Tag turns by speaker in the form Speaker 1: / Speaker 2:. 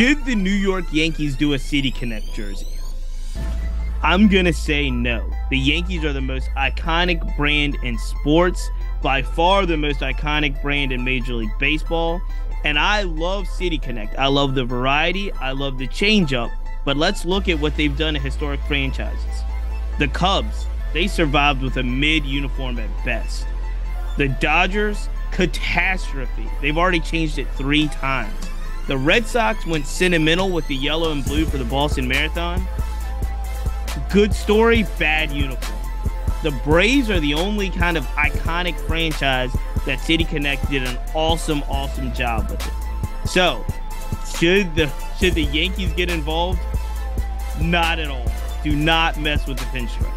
Speaker 1: Should the New York Yankees do a City Connect jersey? I'm going to say no. The Yankees are the most iconic brand in sports, by far the most iconic brand in Major League Baseball. And I love City Connect. I love the variety, I love the change up. But let's look at what they've done at historic franchises. The Cubs, they survived with a mid uniform at best. The Dodgers, catastrophe. They've already changed it three times. The Red Sox went sentimental with the yellow and blue for the Boston Marathon. Good story, bad uniform. The Braves are the only kind of iconic franchise that City Connect did an awesome, awesome job with it. So, should the should the Yankees get involved? Not at all. Do not mess with the pinstripe.